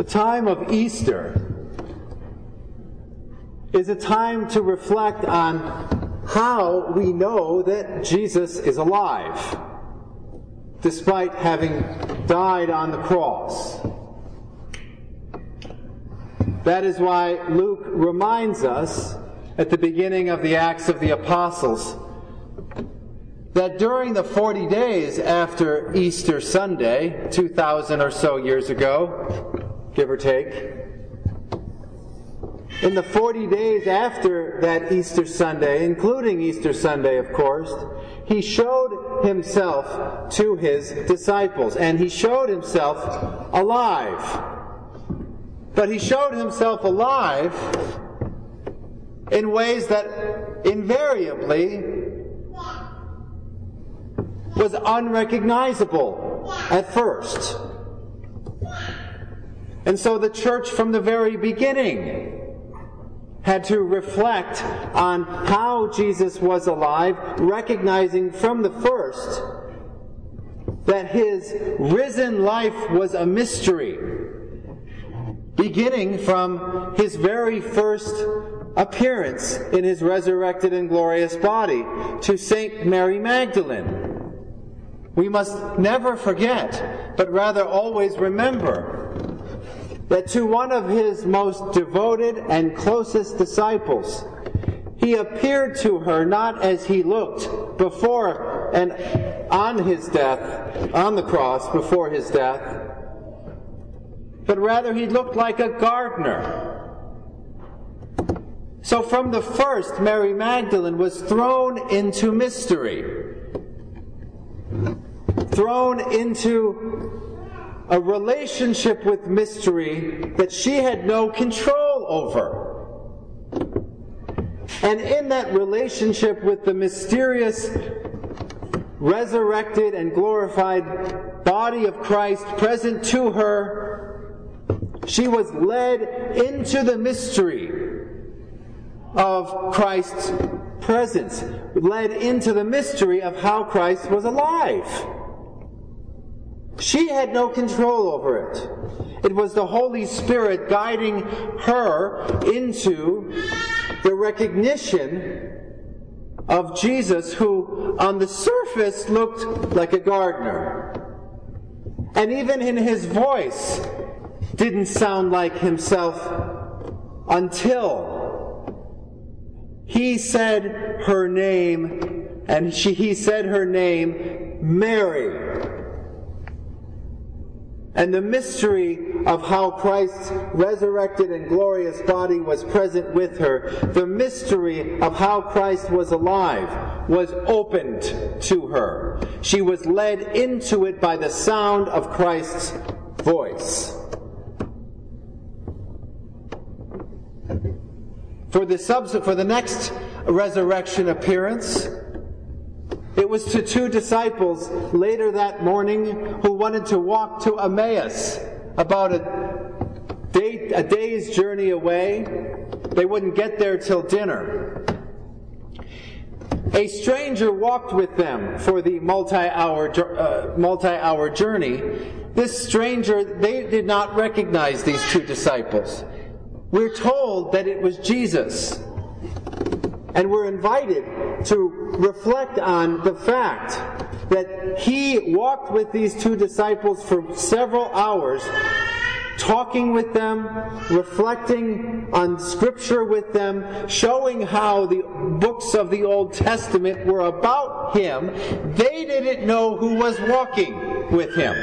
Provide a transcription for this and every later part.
The time of Easter is a time to reflect on how we know that Jesus is alive, despite having died on the cross. That is why Luke reminds us at the beginning of the Acts of the Apostles that during the 40 days after Easter Sunday, 2,000 or so years ago, give or take, in the 40 days after that Easter Sunday, including Easter Sunday, of course, he showed himself to his disciples, and he showed himself alive. But he showed himself alive in ways that invariably was unrecognizable at first. And so the church from the very beginning had to reflect on how Jesus was alive, recognizing from the first that his risen life was a mystery, beginning from his very first appearance in his resurrected and glorious body to Saint Mary Magdalene. We must never forget, but rather always remember that to one of his most devoted and closest disciples, he appeared to her not as he looked before and on his death, on the cross before his death, but rather he looked like a gardener. So from the first, Mary Magdalene was thrown into mystery, thrown into a relationship with mystery that she had no control over. And in that relationship with the mysterious, resurrected, and glorified body of Christ present to her, she was led into the mystery of Christ's presence, led into the mystery of how Christ was alive. She had no control over it. It was the Holy Spirit guiding her into the recognition of Jesus, who on the surface looked like a gardener. And even in his voice, didn't sound like himself until he said her name, and she, he said her name, Mary. And the mystery of how Christ's resurrected and glorious body was present with her, the mystery of how Christ was alive, was opened to her. She was led into it by the sound of Christ's voice. For the, subs- for the next resurrection appearance, it was to two disciples later that morning who wanted to walk to Emmaus, about a, day, a day's journey away. They wouldn't get there till dinner. A stranger walked with them for the multi-hour, uh, multi-hour journey. This stranger, they did not recognize these two disciples. We're told that it was Jesus. And we're invited to reflect on the fact that he walked with these two disciples for several hours, talking with them, reflecting on scripture with them, showing how the books of the Old Testament were about him. They didn't know who was walking with him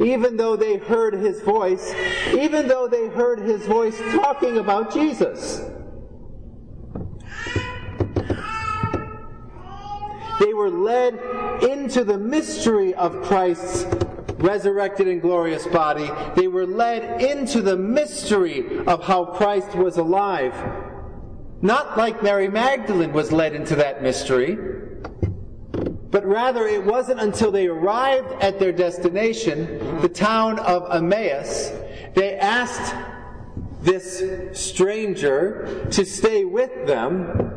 even though they heard his voice, even though they heard his voice talking about Jesus. They were led into the mystery of Christ's resurrected and glorious body. They were led into the mystery of how Christ was alive. Not like Mary Magdalene was led into that mystery but rather, it wasn't until they arrived at their destination, the town of Emmaus, they asked this stranger to stay with them.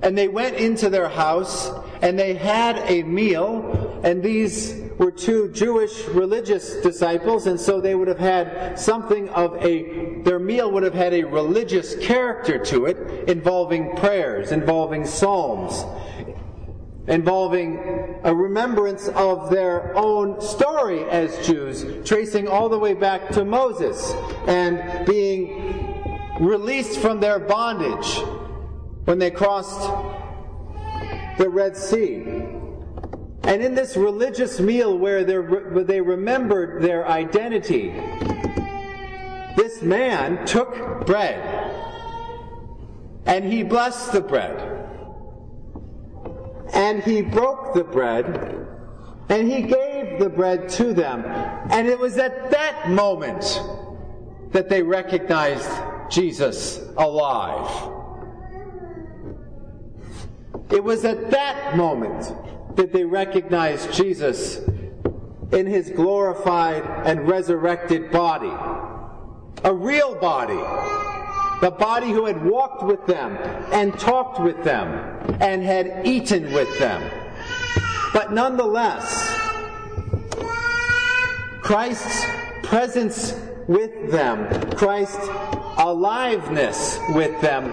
And they went into their house and they had a meal. And these were two Jewish religious disciples, and so they would have had something of a, their meal would have had a religious character to it, involving prayers, involving psalms, involving a remembrance of their own story as Jews, tracing all the way back to Moses and being released from their bondage when they crossed the Red Sea. And in this religious meal where, where they remembered their identity, this man took bread and he blessed the bread. And he broke the bread and he gave the bread to them. And it was at that moment that they recognized Jesus alive. It was at that moment that they recognized Jesus in his glorified and resurrected body. A real body. The body who had walked with them and talked with them and had eaten with them. But nonetheless, Christ's presence with them, Christ's aliveness with them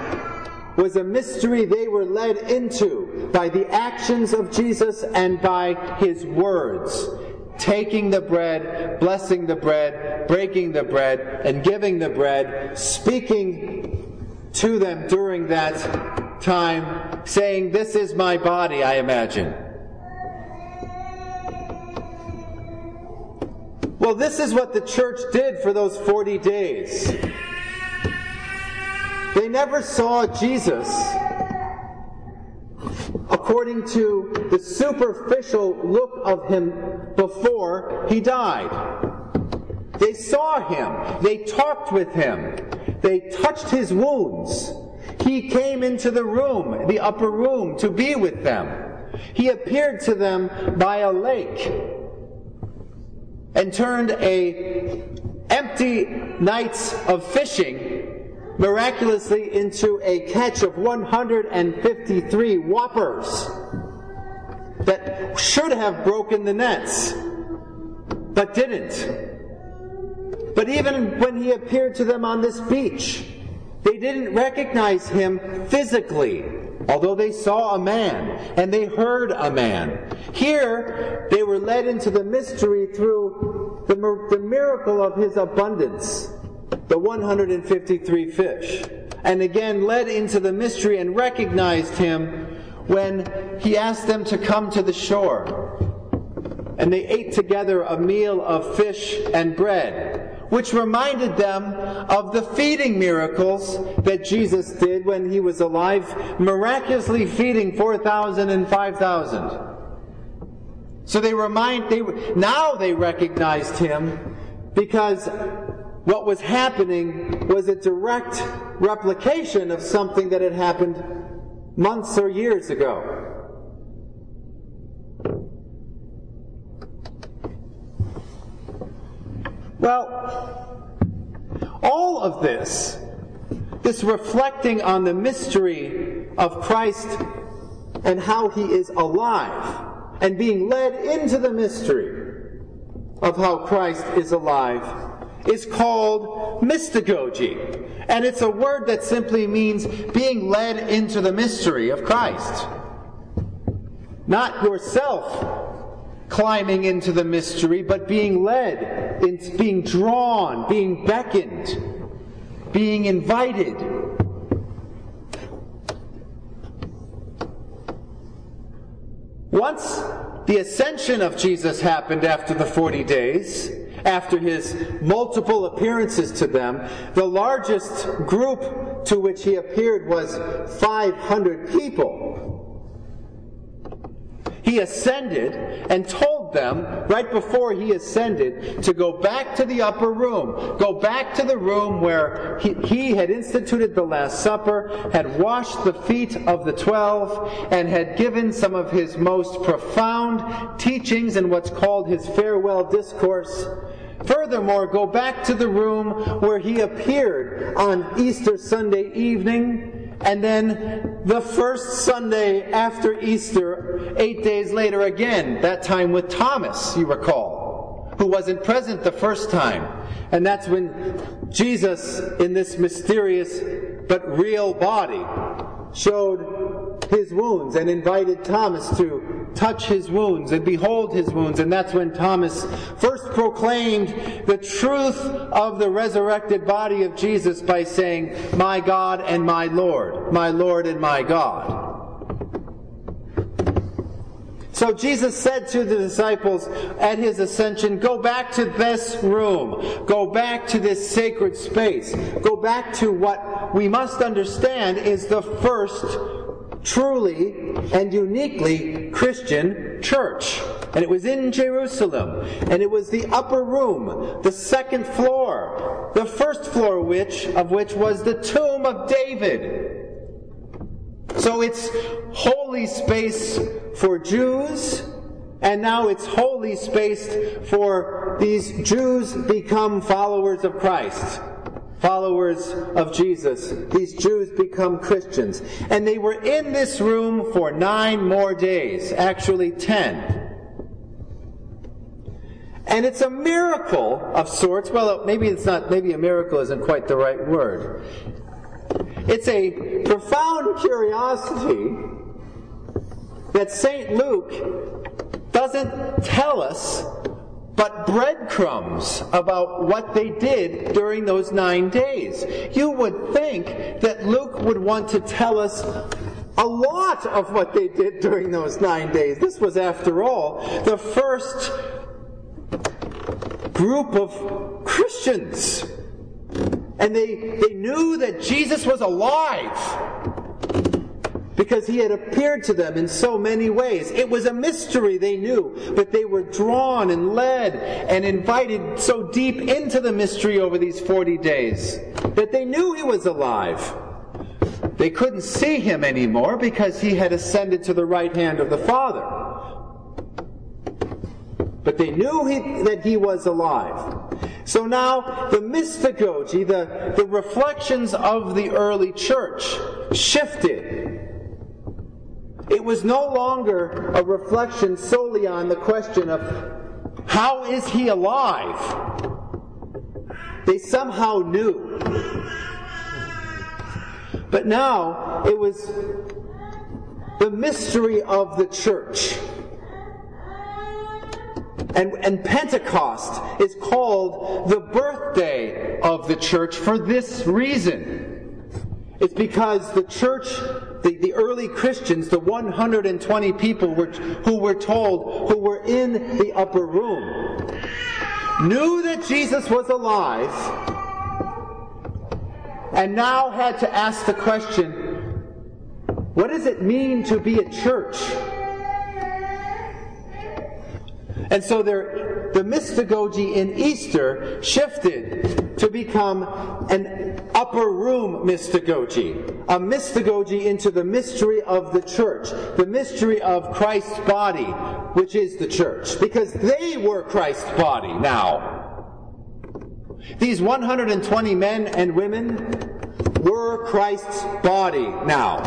was a mystery they were led into by the actions of Jesus and by his words. Taking the bread, blessing the bread, breaking the bread, and giving the bread, speaking to them during that time, saying, This is my body, I imagine. Well, this is what the church did for those 40 days. They never saw Jesus according to the superficial look of him before he died. They saw him. They talked with him. They touched his wounds. He came into the room, the upper room, to be with them. He appeared to them by a lake and turned a empty nights of fishing miraculously into a catch of 153 whoppers that should have broken the nets, but didn't. But even when he appeared to them on this beach, they didn't recognize him physically, although they saw a man and they heard a man. Here, they were led into the mystery through the, the miracle of his abundance the 153 fish, and again led into the mystery and recognized him when he asked them to come to the shore. And they ate together a meal of fish and bread, which reminded them of the feeding miracles that Jesus did when he was alive, miraculously feeding 4,000 and 5,000. So they remind, they, now they recognized him because what was happening was a direct replication of something that had happened months or years ago. Well, all of this, this reflecting on the mystery of Christ and how he is alive, and being led into the mystery of how Christ is alive is called mystagogy. And it's a word that simply means being led into the mystery of Christ. Not yourself climbing into the mystery, but being led, in, being drawn, being beckoned, being invited. Once the ascension of Jesus happened after the 40 days, after his multiple appearances to them, the largest group to which he appeared was 500 people. He ascended and told them, right before he ascended, to go back to the upper room. Go back to the room where he, he, had instituted the Last Supper, had washed the feet of the twelve, and had given some of his most profound teachings in what's called his farewell discourse. Furthermore, go back to the room where he appeared on Easter Sunday evening And then the first Sunday after Easter, eight days later again, that time with Thomas, you recall, who wasn't present the first time. And that's when Jesus, in this mysterious but real body, showed his wounds and invited Thomas to touch his wounds and behold his wounds. And that's when Thomas first proclaimed the truth of the resurrected body of Jesus by saying, My God and my Lord, my Lord and my God. So Jesus said to the disciples at his ascension, Go back to this room. Go back to this sacred space. Go back to what we must understand is the first truly and uniquely Christian church. And it was in Jerusalem. And it was the upper room, the second floor, the first floor which, of which was the tomb of David. So it's holy space for Jews, and now it's holy space for these Jews become followers of Christ, followers of Jesus. These Jews become Christians. And they were in this room for nine more days, actually ten. And it's a miracle of sorts. Well, maybe it's not, maybe a miracle isn't quite the right word. It's a profound curiosity that St. Luke doesn't tell us but breadcrumbs about what they did during those nine days. You would think that Luke would want to tell us a lot of what they did during those nine days. This was, after all, the first group of Christians and they, they knew that Jesus was alive because he had appeared to them in so many ways. It was a mystery they knew, but they were drawn and led and invited so deep into the mystery over these 40 days that they knew he was alive. They couldn't see him anymore because he had ascended to the right hand of the Father. But they knew he, that he was alive. So now the mystagogy, the, the reflections of the early church, shifted. It was no longer a reflection solely on the question of how is he alive? They somehow knew. But now it was the mystery of the church. And, and Pentecost is called the birthday of the church for this reason. It's because the church, the, the early Christians, the 120 people were, who were told, who were in the upper room, knew that Jesus was alive, and now had to ask the question, what does it mean to be a church? And so there, the mystagogy in Easter shifted to become an upper room mystagogy, a mystagogy into the mystery of the church, the mystery of Christ's body, which is the church, because they were Christ's body now. These 120 men and women were Christ's body now.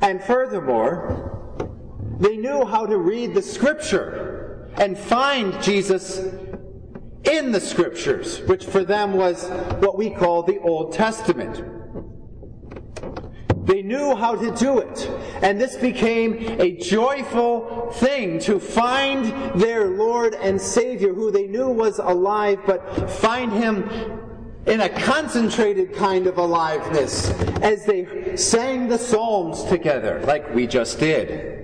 And furthermore, they knew how to read the scripture and find Jesus in the scriptures, which for them was what we call the Old Testament. They knew how to do it. And this became a joyful thing to find their Lord and Savior, who they knew was alive, but find him in a concentrated kind of aliveness as they sang the Psalms together, like we just did.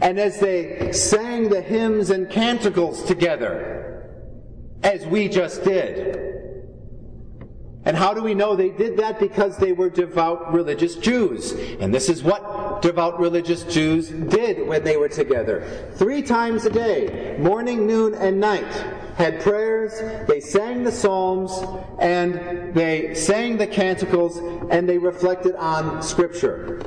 And as they sang the hymns and canticles together, as we just did. And how do we know they did that? Because they were devout religious Jews. And this is what devout religious Jews did when they were together. Three times a day, morning, noon, and night, had prayers, they sang the psalms, and they sang the canticles, and they reflected on Scripture.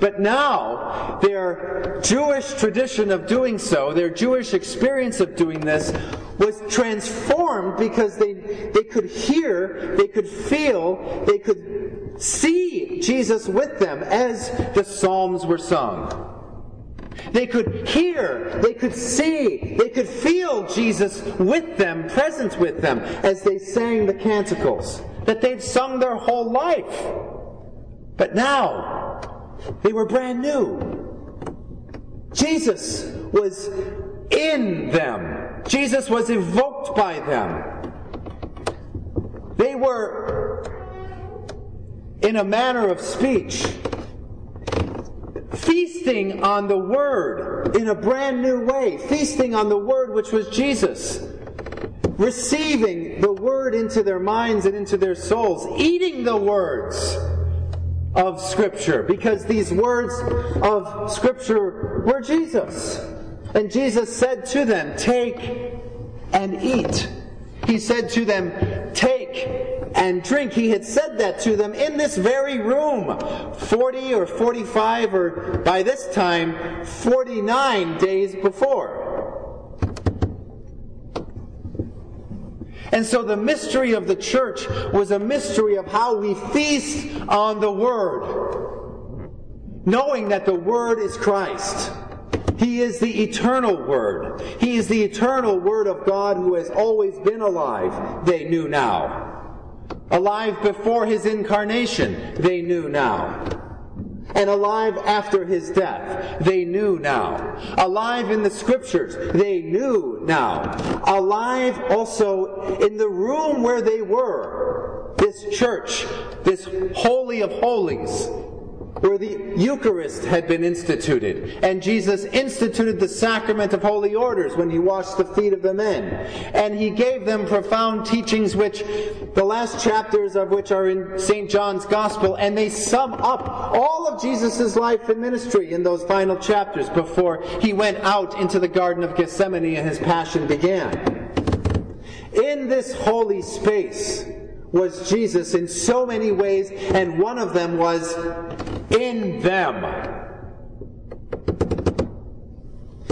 But now, their Jewish tradition of doing so, their Jewish experience of doing this, was transformed because they, they could hear, they could feel, they could see Jesus with them as the Psalms were sung. They could hear, they could see, they could feel Jesus with them, present with them, as they sang the canticles that they'd sung their whole life. But now, they were brand new. Jesus was in them. Jesus was evoked by them. They were, in a manner of speech, feasting on the Word in a brand new way, feasting on the Word which was Jesus, receiving the Word into their minds and into their souls, eating the words of Scripture, because these words of Scripture were Jesus. And Jesus said to them, Take and eat. He said to them, Take and drink. He had said that to them in this very room 40 or 45 or by this time 49 days before. And so the mystery of the church was a mystery of how we feast on the Word, knowing that the Word is Christ. He is the eternal Word. He is the eternal Word of God who has always been alive, they knew now. Alive before His incarnation, they knew now. And alive after His death, they knew now. Alive in the Scriptures, they knew now. Alive also in the room where they were. This church, this Holy of Holies, where the Eucharist had been instituted. And Jesus instituted the sacrament of holy orders when he washed the feet of the men. And he gave them profound teachings which, the last chapters of which are in St. John's Gospel, and they sum up all of Jesus' life and ministry in those final chapters before he went out into the Garden of Gethsemane and his passion began. In this holy space, was Jesus in so many ways, and one of them was in them.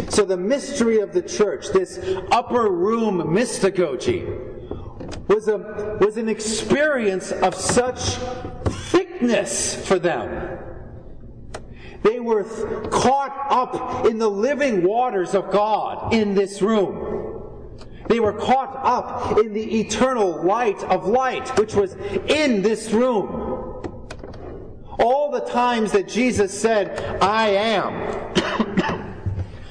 So the mystery of the church, this upper room mystagogy, was, a, was an experience of such thickness for them. They were caught up in the living waters of God in this room. They were caught up in the eternal light of light, which was in this room. All the times that Jesus said, I am.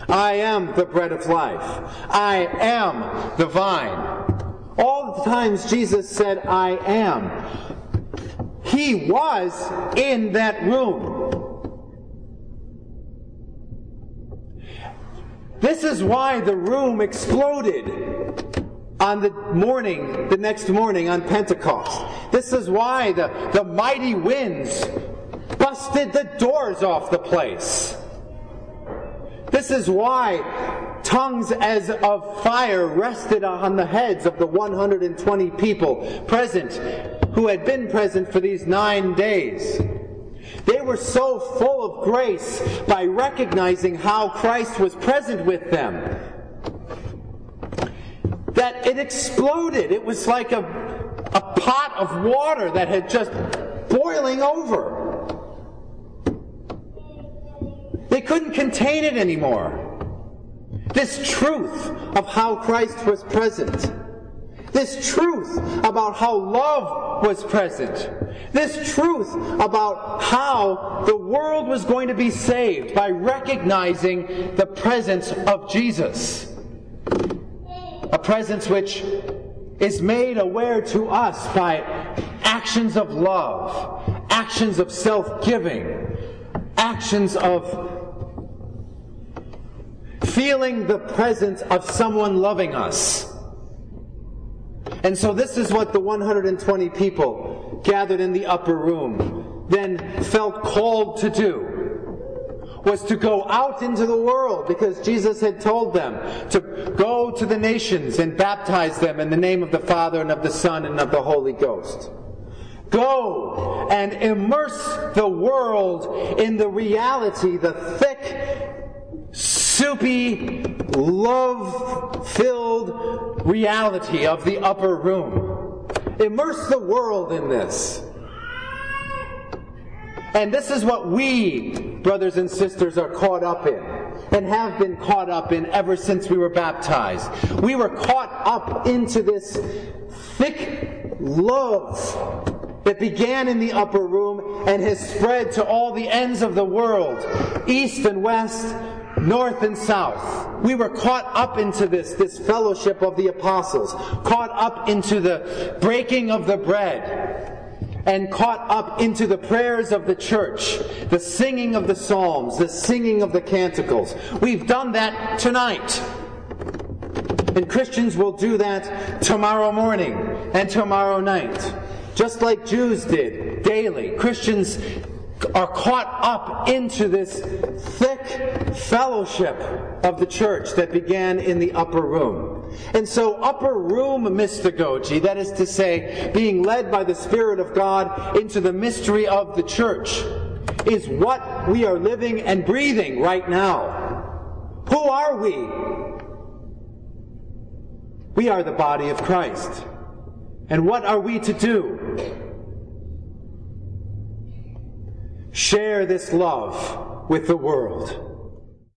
I am the bread of life. I am the vine. All the times Jesus said, I am. He was in that room. This is why the room exploded on the morning, the next morning on Pentecost. This is why the, the mighty winds busted the doors off the place. This is why tongues as of fire rested on the heads of the 120 people present who had been present for these nine days. They were so full of grace by recognizing how Christ was present with them that it exploded. It was like a, a pot of water that had just boiling over. They couldn't contain it anymore. This truth of how Christ was present this truth about how love was present. This truth about how the world was going to be saved by recognizing the presence of Jesus. A presence which is made aware to us by actions of love, actions of self giving, actions of feeling the presence of someone loving us. And so this is what the 120 people gathered in the upper room then felt called to do was to go out into the world because Jesus had told them to go to the nations and baptize them in the name of the Father and of the Son and of the Holy Ghost. Go and immerse the world in the reality, the thick, soupy, love filled reality of the upper room. Immerse the world in this. And this is what we, brothers and sisters, are caught up in and have been caught up in ever since we were baptized. We were caught up into this thick love that began in the upper room and has spread to all the ends of the world, east and west, north and south. We were caught up into this, this fellowship of the apostles, caught up into the breaking of the bread, and caught up into the prayers of the church, the singing of the psalms, the singing of the canticles. We've done that tonight. And Christians will do that tomorrow morning and tomorrow night. Just like Jews did daily. Christians are caught up into this thick fellowship of the church that began in the upper room. And so, upper room mystagogy, that is to say, being led by the Spirit of God into the mystery of the church, is what we are living and breathing right now. Who are we? We are the body of Christ. And what are we to do? Share this love with the world.